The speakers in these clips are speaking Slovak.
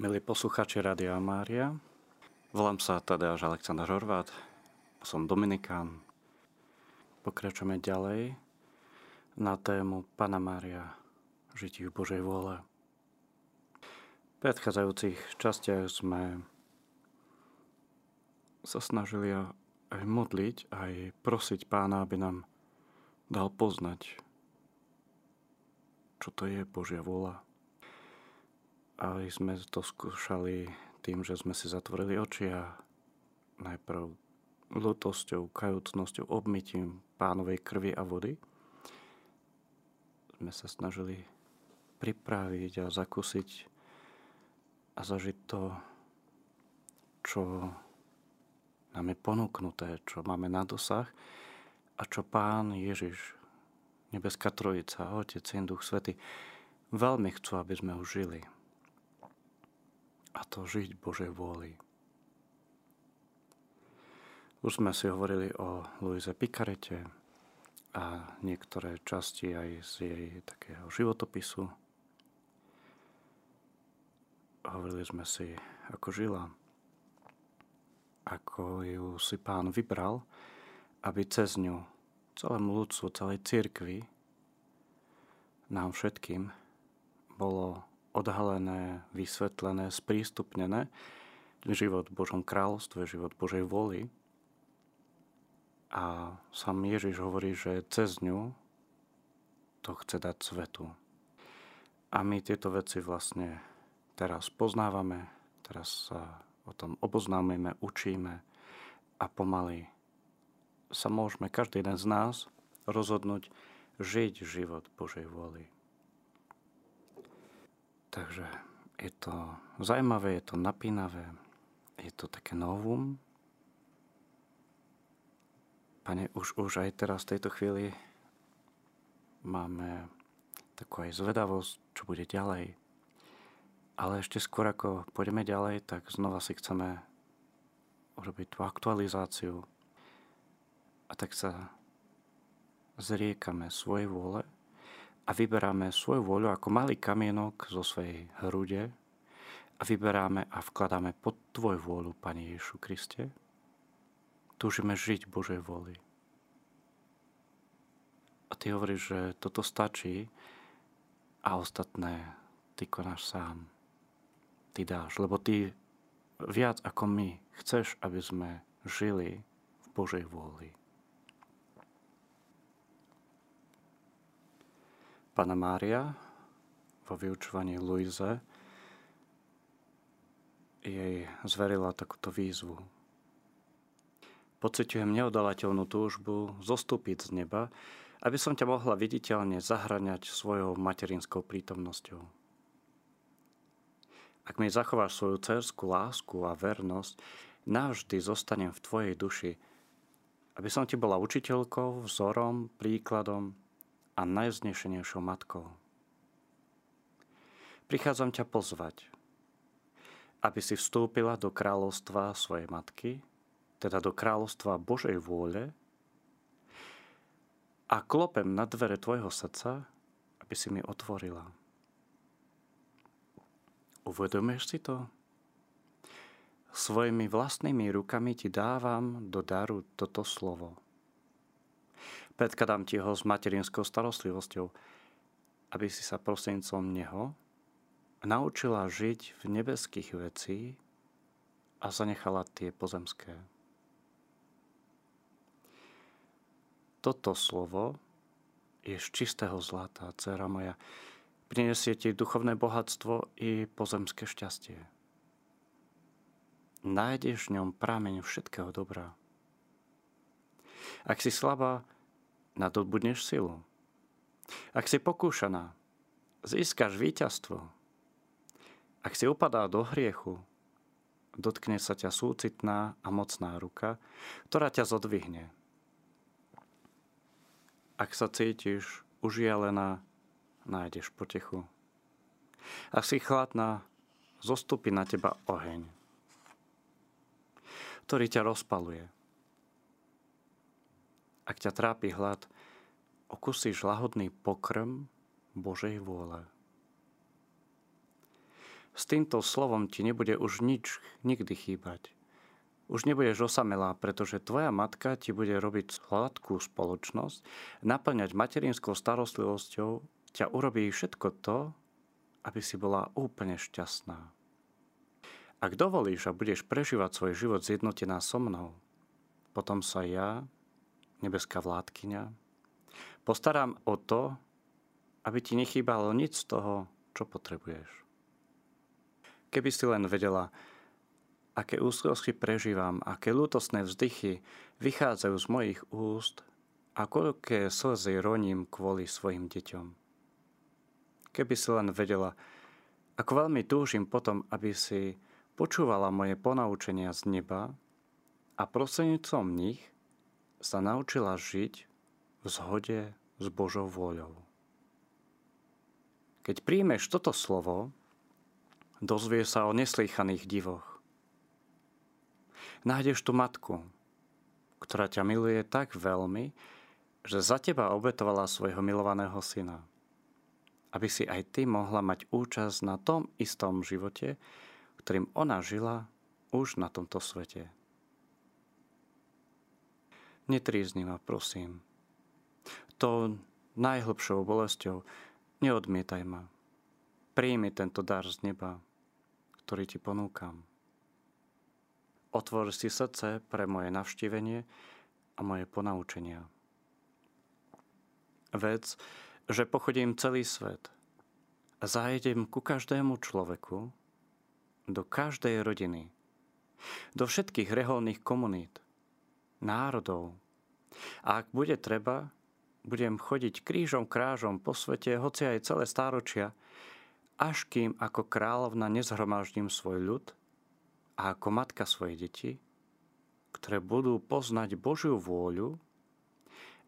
Milí posluchači Radia Mária, volám sa Tadeáš Aleksandr Horvát, som Dominikán. Pokračujeme ďalej na tému Pana Mária, žití v Božej vôle. V predchádzajúcich častiach sme sa snažili aj modliť, aj prosiť pána, aby nám dal poznať, čo to je Božia vôľa aj sme to skúšali tým, že sme si zatvorili oči a najprv lutosťou, kajúcnosťou, obmytím pánovej krvi a vody. Sme sa snažili pripraviť a zakúsiť a zažiť to, čo nám je ponúknuté, čo máme na dosah a čo Pán Ježiš, Nebeská Trojica, Otec, Syn, Duch Svety, veľmi chcú, aby sme ho žili a to žiť Božej vôli. Už sme si hovorili o Luise Picarete a niektoré časti aj z jej takého životopisu. Hovorili sme si, ako žila, ako ju si pán vybral, aby cez ňu celému ľudstvu, celej cirkvi, nám všetkým bolo odhalené, vysvetlené, sprístupnené život v Božom kráľovstve, život Božej voli. A sám Ježiš hovorí, že cez ňu to chce dať svetu. A my tieto veci vlastne teraz poznávame, teraz sa o tom oboznámime, učíme a pomaly sa môžeme každý jeden z nás rozhodnúť žiť život Božej vôli. Takže je to zaujímavé, je to napínavé, je to také novum. Pane, už, už aj teraz v tejto chvíli máme takú aj zvedavosť, čo bude ďalej. Ale ešte skôr ako pôjdeme ďalej, tak znova si chceme urobiť tú aktualizáciu a tak sa zriekame svojej vôle a vyberáme svoju voľu ako malý kamienok zo svojej hrude a vyberáme a vkladáme pod Tvoju vôľu, Pane Ježišu Kriste. Túžime žiť Božej vôli. A Ty hovoríš, že toto stačí a ostatné Ty konáš sám. Ty dáš, lebo Ty viac ako my chceš, aby sme žili v Božej vôli. Pana Mária vo vyučovaní Luize jej zverila takúto výzvu. Pocitujem neodalateľnú túžbu zostúpiť z neba, aby som ťa mohla viditeľne zahraňať svojou materinskou prítomnosťou. Ak mi zachováš svoju cerskú lásku a vernosť, navždy zostanem v tvojej duši, aby som ti bola učiteľkou, vzorom, príkladom, a najznešenejšou matkou. Prichádzam ťa pozvať, aby si vstúpila do kráľovstva svojej matky, teda do kráľovstva Božej vôle a klopem na dvere tvojho srdca, aby si mi otvorila. Uvedomuješ si to? Svojimi vlastnými rukami ti dávam do daru toto slovo – predkladám ti ho s materinskou starostlivosťou, aby si sa prostredníctvom neho naučila žiť v nebeských vecí a zanechala tie pozemské. Toto slovo je z čistého zlata, dcera moja. Prinesie ti duchovné bohatstvo i pozemské šťastie. Nájdeš v ňom prameň všetkého dobrá. Ak si slabá, nadobudneš silu. Ak si pokúšaná, získaš víťazstvo. Ak si upadá do hriechu, dotkne sa ťa súcitná a mocná ruka, ktorá ťa zodvihne. Ak sa cítiš užialená, nájdeš potechu. Ak si chladná, zostupí na teba oheň, ktorý ťa rozpaluje. Ak ťa trápi hlad, okusíš lahodný pokrm Božej vôle. S týmto slovom ti nebude už nič nikdy chýbať. Už nebudeš osamelá, pretože tvoja matka ti bude robiť hladkú spoločnosť, naplňať materinskou starostlivosťou, ťa urobí všetko to, aby si bola úplne šťastná. Ak dovolíš a budeš prežívať svoj život zjednotená so mnou, potom sa ja, nebeská vládkyňa, postaram o to, aby ti nechýbalo nič z toho, čo potrebuješ. Keby si len vedela, aké úzkosti prežívam, aké lútosné vzdychy vychádzajú z mojich úst a koľké slzy roním kvôli svojim deťom. Keby si len vedela, ako veľmi túžim potom, aby si počúvala moje ponaučenia z neba a prostrednícom nich sa naučila žiť v zhode s Božou vôľou. Keď príjmeš toto slovo, dozvie sa o neslýchaných divoch. Nájdeš tu matku, ktorá ťa miluje tak veľmi, že za teba obetovala svojho milovaného syna. Aby si aj ty mohla mať účasť na tom istom živote, ktorým ona žila už na tomto svete. Netrízni ma, prosím. To najhlbšou bolesťou Neodmietaj ma. Príjmi tento dar z neba, ktorý ti ponúkam. Otvor si srdce pre moje navštívenie a moje ponaučenia. Vec, že pochodím celý svet a zajedem ku každému človeku, do každej rodiny, do všetkých reholných komunít, národov. A ak bude treba, budem chodiť krížom krážom po svete, hoci aj celé stáročia, až kým ako kráľovna nezhromaždím svoj ľud a ako matka svoje deti, ktoré budú poznať Božiu vôľu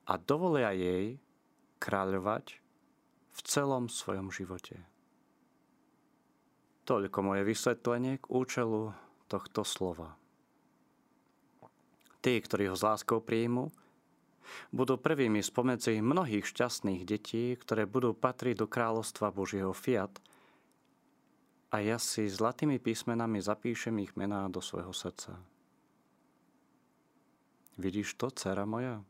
a dovolia jej kráľovať v celom svojom živote. Toľko moje vysvetlenie k účelu tohto slova. Tí, ktorí ho s láskou príjmu, budú prvými spomedzi mnohých šťastných detí, ktoré budú patriť do kráľovstva Božieho Fiat a ja si zlatými písmenami zapíšem ich mená do svojho srdca. Vidíš to, dcera moja?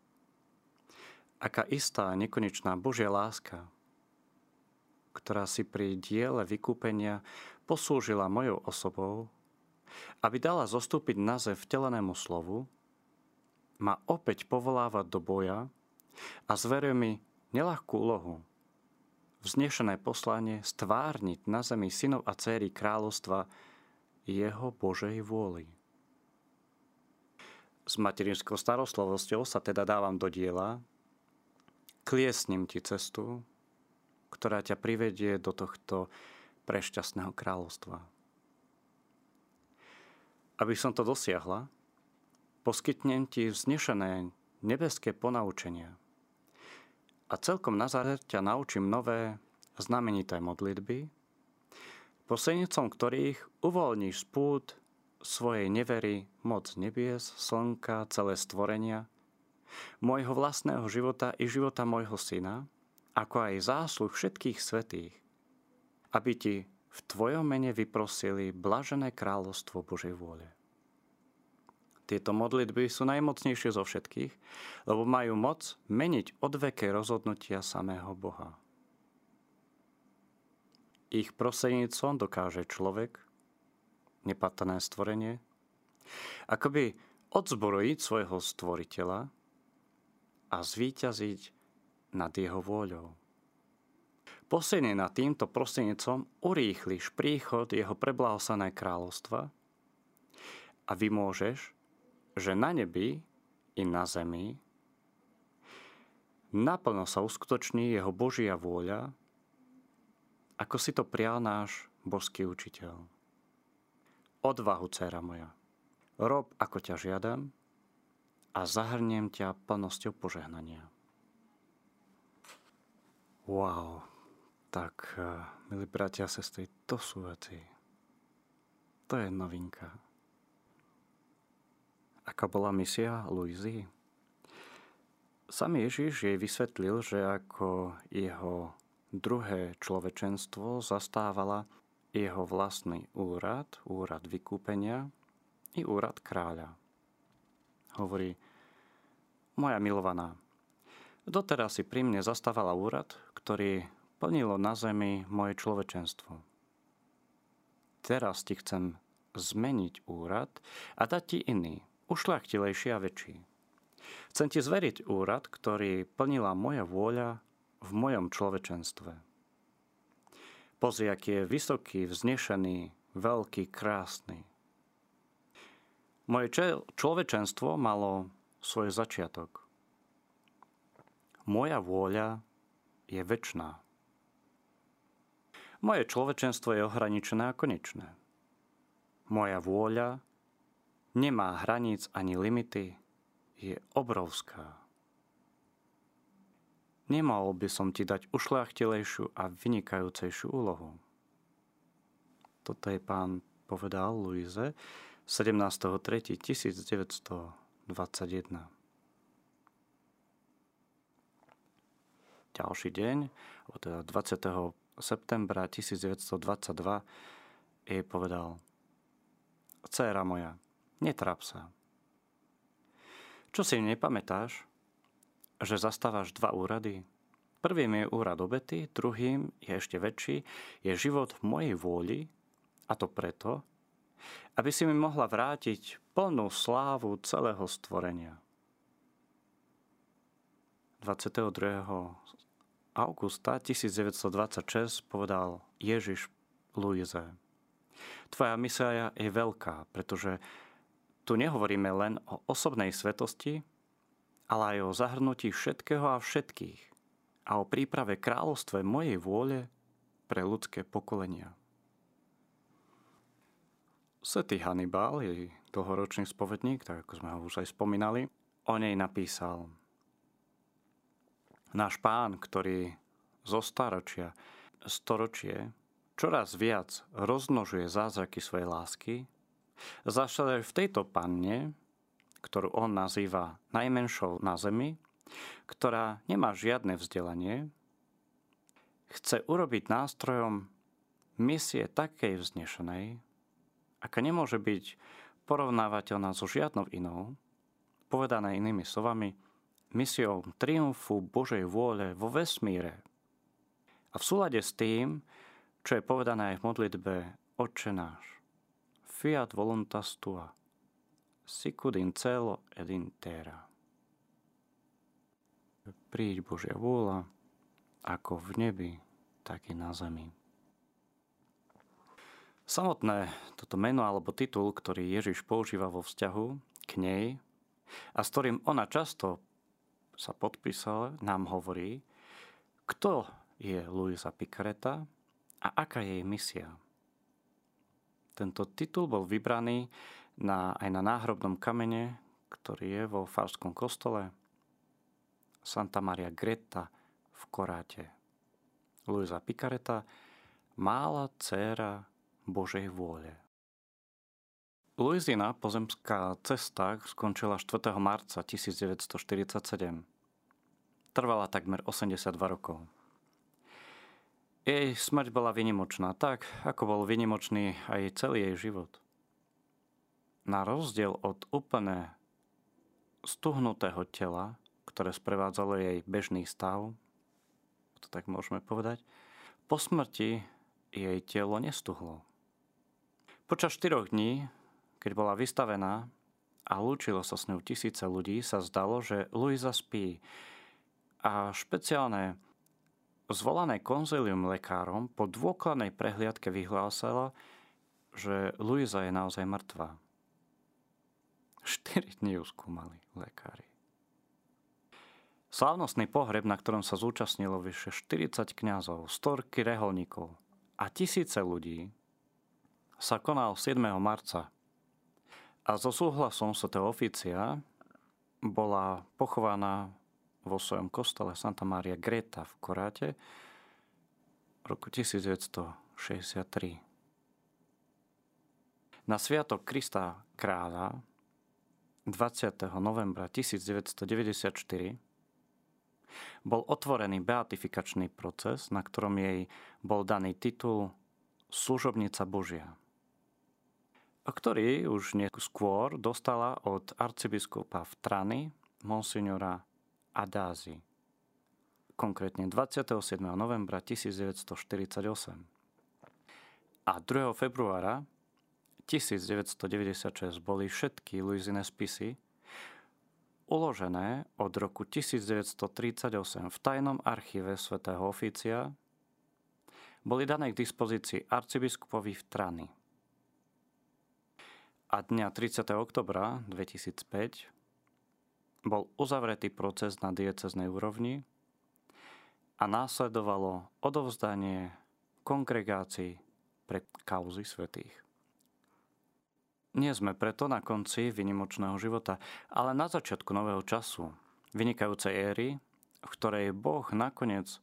Aká istá nekonečná Božia láska, ktorá si pri diele vykúpenia poslúžila mojou osobou, aby dala zostúpiť na zem vtelenému slovu, ma opäť povolávať do boja a zveruje mi nelahkú úlohu. Vznešené poslanie stvárniť na zemi synov a céry kráľovstva jeho Božej vôli. S materinskou starostlivosťou sa teda dávam do diela, kliesním ti cestu, ktorá ťa privedie do tohto prešťastného kráľovstva. Aby som to dosiahla, poskytnem ti vznešené nebeské ponaučenia. A celkom na záver ťa naučím nové znamenité modlitby, poslednicom ktorých uvoľníš spút svojej nevery moc nebies, slnka, celé stvorenia, môjho vlastného života i života môjho syna, ako aj zásluh všetkých svetých, aby ti v tvojom mene vyprosili blažené kráľovstvo Božej vôle. Tieto modlitby sú najmocnejšie zo všetkých, lebo majú moc meniť odveké rozhodnutia samého Boha. Ich prosenicom dokáže človek, nepatrné stvorenie, akoby odzbrojiť svojho stvoriteľa a zvíťaziť nad jeho vôľou. Posilne nad týmto prostenicom urýchliš príchod jeho preblahosané kráľovstva a vymôžeš že na nebi i na zemi naplno sa uskutoční jeho Božia vôľa, ako si to prial náš božský učiteľ. Odvahu, dcera moja, rob, ako ťa žiadam a zahrniem ťa plnosťou požehnania. Wow, tak, eh, milí bratia a sestry, to sú veci. To je novinka. Aká bola misia Luizy? Sam Ježiš jej vysvetlil, že ako jeho druhé človečenstvo zastávala jeho vlastný úrad, úrad vykúpenia i úrad kráľa. Hovorí, moja milovaná, doteraz si pri mne zastávala úrad, ktorý plnilo na zemi moje človečenstvo. Teraz ti chcem zmeniť úrad a dať ti iný, ušľachtilejší a väčší. Chcem ti zveriť úrad, ktorý plnila moja vôľa v mojom človečenstve. Pozri, aký je vysoký, vznešený, veľký, krásny. Moje človečenstvo malo svoj začiatok. Moja vôľa je väčšiná. Moje človečenstvo je ohraničené a konečné. Moja vôľa nemá hraníc ani limity, je obrovská. Nemal by som ti dať ušľachtilejšiu a vynikajúcejšiu úlohu. Toto je pán povedal Luize 17.3.1921. Ďalší deň, od 20. septembra 1922, jej povedal Céra moja, netráp sa. Čo si nepamätáš, že zastávaš dva úrady. Prvým je úrad obety, druhým je ešte väčší, je život v mojej vôli, a to preto, aby si mi mohla vrátiť plnú slávu celého stvorenia. 22. augusta 1926 povedal Ježiš Luize. Tvoja misia je veľká, pretože tu nehovoríme len o osobnej svetosti, ale aj o zahrnutí všetkého a všetkých a o príprave kráľovstve mojej vôle pre ľudské pokolenia. Svetý Hannibal, jej dlhoročný spovedník, tak ako sme ho už aj spomínali, o nej napísal Náš pán, ktorý zo staročia, storočie čoraz viac rozmnožuje zázraky svojej lásky, zašle v tejto panne ktorú on nazýva najmenšou na zemi, ktorá nemá žiadne vzdelanie, chce urobiť nástrojom misie takej vznešenej, aká nemôže byť porovnávateľná so žiadnou inou, povedané inými slovami, misiou triumfu Božej vôle vo vesmíre. A v súlade s tým, čo je povedané aj v modlitbe Otče náš, fiat voluntas tua, sicud in celo ed in terra. Príď Božia vôľa, ako v nebi, tak i na zemi. Samotné toto meno alebo titul, ktorý Ježiš používa vo vzťahu k nej a s ktorým ona často sa podpísala, nám hovorí, kto je Luisa Picareta a aká je jej misia. Tento titul bol vybraný na, aj na náhrobnom kamene, ktorý je vo Farskom kostole Santa Maria Greta v Koráte. Luisa Picareta, mála dcéra Božej vôle. Luizina pozemská cesta skončila 4. marca 1947. Trvala takmer 82 rokov. Jej smrť bola vynimočná, tak ako bol vynimočný aj celý jej život na rozdiel od úplne stuhnutého tela, ktoré sprevádzalo jej bežný stav, to tak môžeme povedať, po smrti jej telo nestuhlo. Počas 4 dní, keď bola vystavená a lúčilo sa s ňou tisíce ľudí, sa zdalo, že Luisa spí a špeciálne zvolané konzilium lekárom po dôkladnej prehliadke vyhlásila, že Luisa je naozaj mŕtva. 4 dní ju skúmali lekári. Slávnostný pohreb, na ktorom sa zúčastnilo vyše 40 kňazov, storky reholníkov a tisíce ľudí, sa konal 7. marca. A so súhlasom svetého oficia bola pochovaná vo svojom kostole Santa Maria Greta v Koráte v roku 1963. Na sviatok Krista kráľa 20. novembra 1994 bol otvorený beatifikačný proces, na ktorom jej bol daný titul služobnica Božia, ktorý už neskôr dostala od arcibiskupa v Trany, monsignora Adázy, konkrétne 27. novembra 1948. A 2. februára 1996 boli všetky Luizine spisy uložené od roku 1938 v tajnom archíve svätého Oficia boli dané k dispozícii arcibiskupovi v Trany. A dňa 30. oktobra 2005 bol uzavretý proces na dieceznej úrovni a následovalo odovzdanie kongregácií pre kauzy svetých. Nie sme preto na konci vynimočného života, ale na začiatku nového času, vynikajúcej éry, v ktorej Boh nakoniec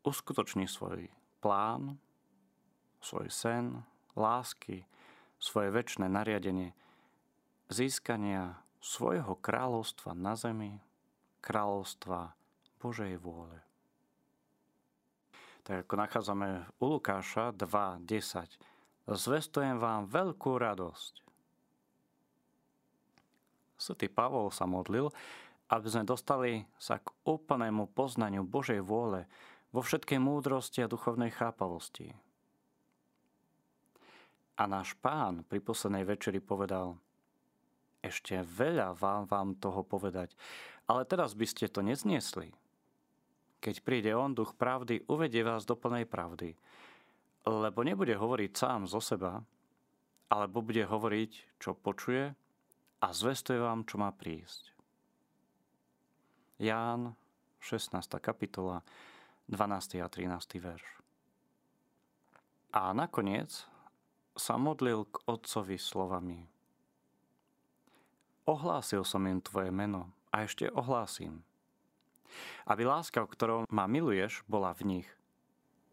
uskutoční svoj plán, svoj sen, lásky, svoje väčšie nariadenie, získania svojho kráľovstva na zemi, kráľovstva Božej vôle. Tak ako nachádzame u Lukáša 2.10. Zvestujem vám veľkú radosť. Svetý Pavol sa modlil, aby sme dostali sa k úplnému poznaniu Božej vôle, vo všetkej múdrosti a duchovnej chápavosti. A náš pán pri poslednej večeri povedal, ešte veľa vám vám toho povedať, ale teraz by ste to nezniesli. Keď príde on, duch pravdy, uvedie vás do plnej pravdy, lebo nebude hovoriť sám zo seba, alebo bude hovoriť, čo počuje a zvestuje vám, čo má prísť. Ján, 16. kapitola, 12. a 13. verš. A nakoniec sa modlil k otcovi slovami. Ohlásil som im tvoje meno a ešte ohlásim. Aby láska, ktorou ma miluješ, bola v nich.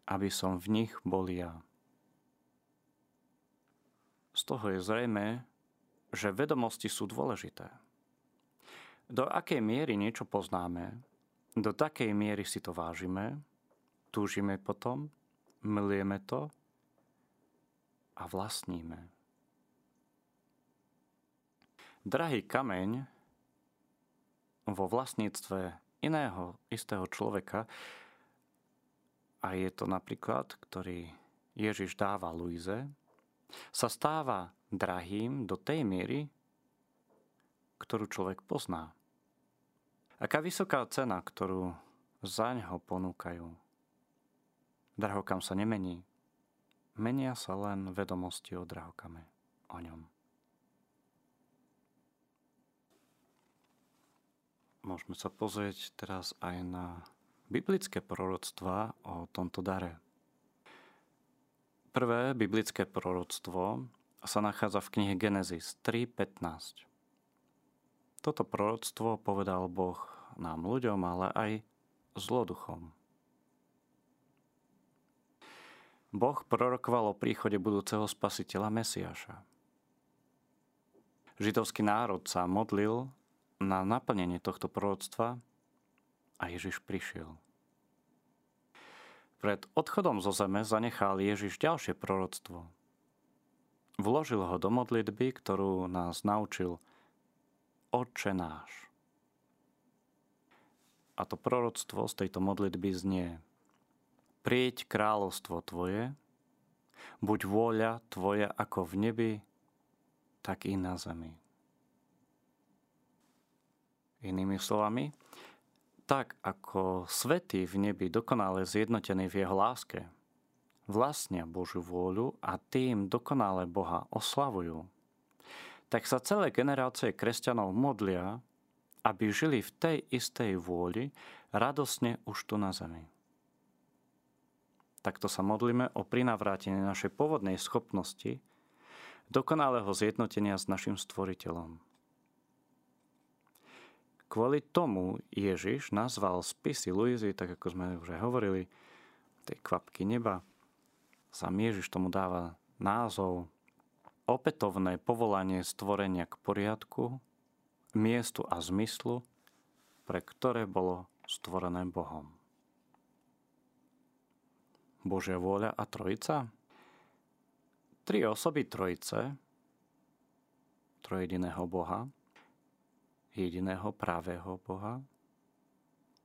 Aby som v nich bol ja. Z toho je zrejme, že vedomosti sú dôležité. Do akej miery niečo poznáme, do takej miery si to vážime túžime potom, milujeme to a vlastníme. Drahý kameň vo vlastníctve iného istého človeka, a je to napríklad, ktorý Ježiš dáva Luize, sa stáva drahým do tej miery, ktorú človek pozná. Aká vysoká cena, ktorú za ňo ponúkajú Drahokam sa nemení. Menia sa len vedomosti o drahokame, o ňom. Môžeme sa pozrieť teraz aj na biblické proroctvá o tomto dare. Prvé biblické proroctvo sa nachádza v knihe Genesis 3.15. Toto proroctvo povedal Boh nám ľuďom, ale aj zloduchom. Boh prorokoval o príchode budúceho spasiteľa Mesiaša. Židovský národ sa modlil na naplnenie tohto proroctva a Ježiš prišiel. Pred odchodom zo zeme zanechal Ježiš ďalšie proroctvo. Vložil ho do modlitby, ktorú nás naučil Otče náš. A to proroctvo z tejto modlitby znie – Prieť kráľovstvo Tvoje, buď vôľa Tvoja ako v nebi, tak i na zemi. Inými slovami, tak ako svety v nebi dokonale zjednotení v jeho láske, vlastnia Božiu vôľu a tým dokonale Boha oslavujú, tak sa celé generácie kresťanov modlia, aby žili v tej istej vôli radosne už tu na zemi. Takto sa modlíme o prinavrátenie našej pôvodnej schopnosti dokonalého zjednotenia s našim stvoriteľom. Kvôli tomu Ježiš nazval spisy Luizy, tak ako sme už aj hovorili, tej kvapky neba. Sam Ježiš tomu dáva názov opätovné povolanie stvorenia k poriadku, miestu a zmyslu, pre ktoré bolo stvorené Bohom. Božia vôľa a Trojica? tri osoby trojice, trojediného Boha, jediného pravého Boha,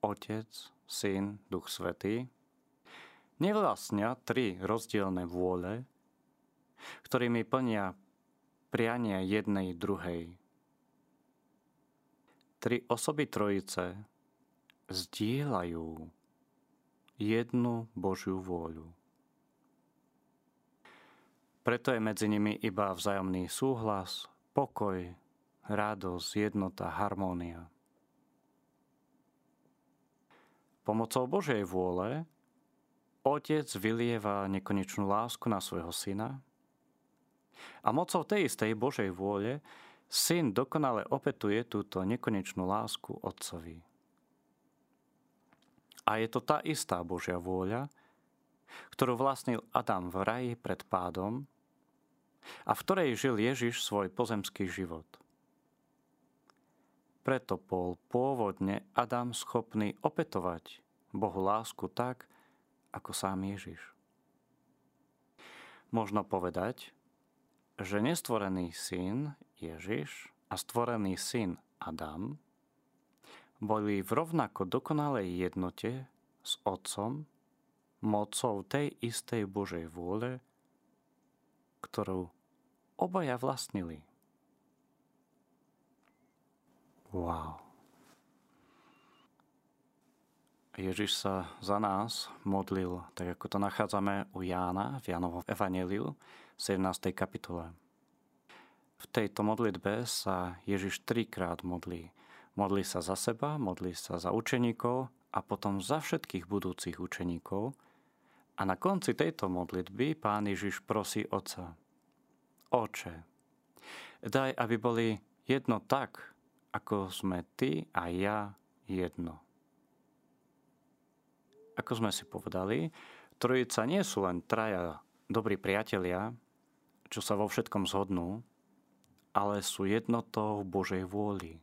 Otec, Syn, Duch Svetý, nevlastnia tri rozdielne vôle, ktorými plnia priania jednej druhej. Tri osoby trojice zdieľajú jednu Božiu vôľu. Preto je medzi nimi iba vzájomný súhlas, pokoj, radosť, jednota, harmónia. Pomocou Božej vôle Otec vylieva nekonečnú lásku na svojho syna a mocou tej istej Božej vôle syn dokonale opetuje túto nekonečnú lásku Otcovi. A je to tá istá Božia vôľa, ktorú vlastnil Adam v raji pred pádom a v ktorej žil Ježiš svoj pozemský život. Preto bol pôvodne Adam schopný opetovať Bohu lásku tak, ako sám Ježiš. Možno povedať, že nestvorený syn Ježiš a stvorený syn Adam boli v rovnako dokonalej jednote s Otcom mocou tej istej Božej vôle, ktorú obaja vlastnili. Wow. Ježiš sa za nás modlil, tak ako to nachádzame u Jána v Jánovom Evangeliu v 17. kapitole. V tejto modlitbe sa Ježiš trikrát modlí. Modlí sa za seba, modlí sa za učeníkov a potom za všetkých budúcich učeníkov. A na konci tejto modlitby pán Ježiš prosí Otca. Oče, daj, aby boli jedno tak, ako sme ty a ja jedno. Ako sme si povedali, trojica nie sú len traja dobrí priatelia, čo sa vo všetkom zhodnú, ale sú jednotou Božej vôli.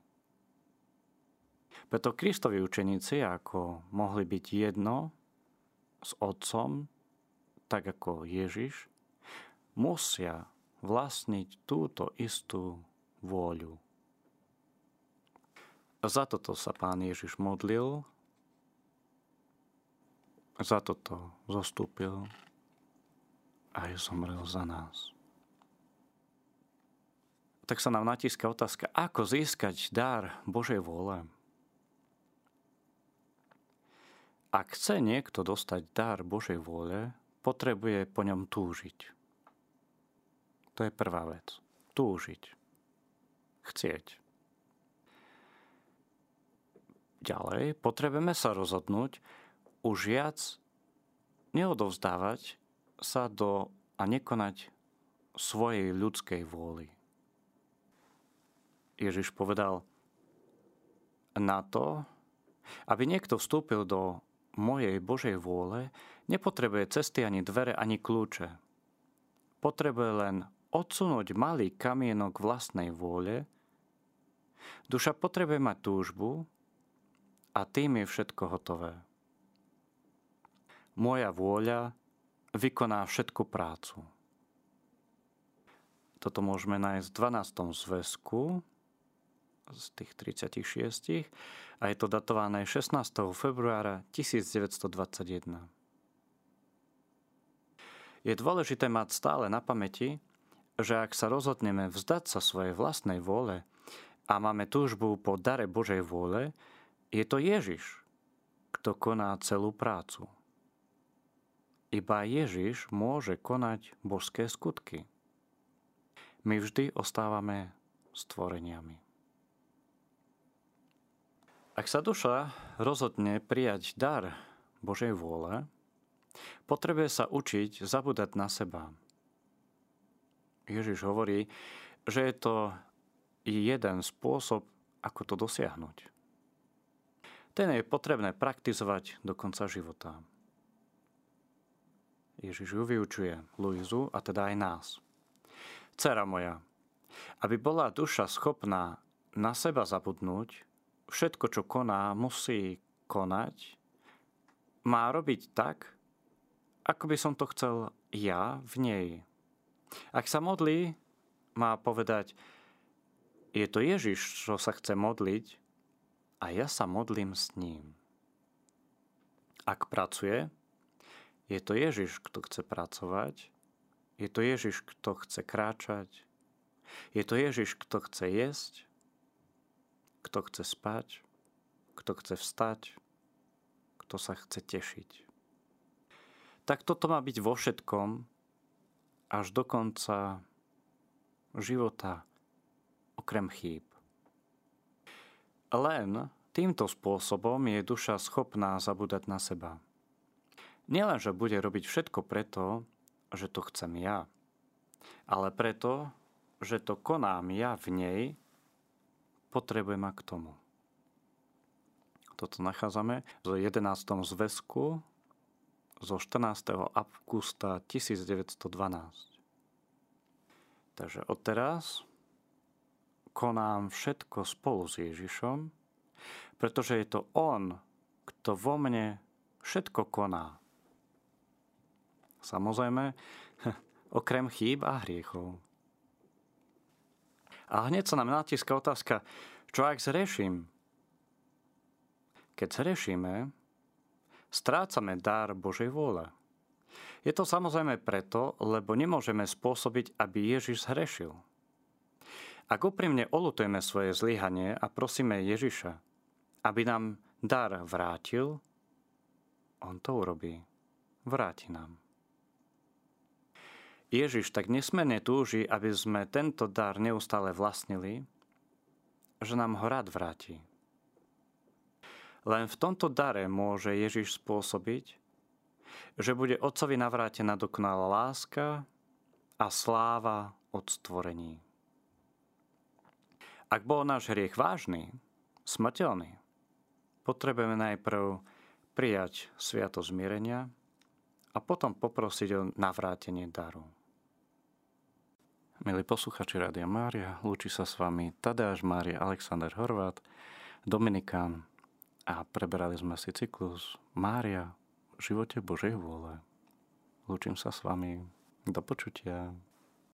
Preto Kristovi učeníci, ako mohli byť jedno s Otcom, tak ako Ježiš, musia vlastniť túto istú vôľu. Za toto sa pán Ježiš modlil za toto zostúpil a aj zomrel za nás. Tak sa nám natíska otázka, ako získať dar Božej vôle. Ak chce niekto dostať dar Božej vôle, potrebuje po ňom túžiť. To je prvá vec. Túžiť. Chcieť. Ďalej, potrebujeme sa rozhodnúť, už viac neodovzdávať sa do a nekonať svojej ľudskej vôly. Ježiš povedal, na to, aby niekto vstúpil do mojej Božej vôle, nepotrebuje cesty ani dvere, ani kľúče. Potrebuje len odsunúť malý kamienok vlastnej vôle. Duša potrebuje mať túžbu a tým je všetko hotové moja vôľa vykoná všetku prácu. Toto môžeme nájsť v 12. zväzku z tých 36 a je to datované 16. februára 1921. Je dôležité mať stále na pamäti, že ak sa rozhodneme vzdať sa svojej vlastnej vôle a máme túžbu po dare Božej vôle, je to Ježiš, kto koná celú prácu. Iba Ježiš môže konať božské skutky. My vždy ostávame stvoreniami. Ak sa duša rozhodne prijať dar Božej vôle, potrebuje sa učiť zabúdať na seba. Ježiš hovorí, že je to jeden spôsob, ako to dosiahnuť. Ten je potrebné praktizovať do konca života. Ježiš ju vyučuje, Luizu, a teda aj nás. Cera moja, aby bola duša schopná na seba zabudnúť, všetko, čo koná, musí konať, má robiť tak, ako by som to chcel ja v nej. Ak sa modlí, má povedať, je to Ježiš, čo sa chce modliť a ja sa modlím s ním. Ak pracuje, je to Ježiš, kto chce pracovať, je to Ježiš, kto chce kráčať, je to Ježiš, kto chce jesť, kto chce spať, kto chce vstať, kto sa chce tešiť. Tak toto má byť vo všetkom, až do konca života, okrem chýb. Len týmto spôsobom je duša schopná zabúdať na seba. Nielen, že bude robiť všetko preto, že to chcem ja, ale preto, že to konám ja v nej, potrebuje ma k tomu. Toto nachádzame v 11. zväzku zo 14. augusta 1912. Takže odteraz konám všetko spolu s Ježišom, pretože je to On, kto vo mne všetko koná. Samozrejme, okrem chýb a hriechov. A hneď sa nám natíska otázka, čo ak zreším? Keď zrešíme, strácame dar Božej vôle. Je to samozrejme preto, lebo nemôžeme spôsobiť, aby Ježiš zhrešil. Ak úprimne olutujeme svoje zlyhanie a prosíme Ježiša, aby nám dar vrátil, on to urobí. Vráti nám. Ježiš tak nesmerne túži, aby sme tento dar neustále vlastnili, že nám ho rád vráti. Len v tomto dare môže Ježiš spôsobiť, že bude Otcovi navrátená dokonalá láska a sláva od stvorení. Ak bol náš hriech vážny, smrteľný, potrebujeme najprv prijať sviato zmierenia a potom poprosiť o navrátenie daru. Milí posluchači Rádia Mária, lúči sa s vami Tadeáš Mária Alexander Horvát, Dominikán a preberali sme si cyklus Mária v živote Božej vôle. Lúčim sa s vami. Do počutia.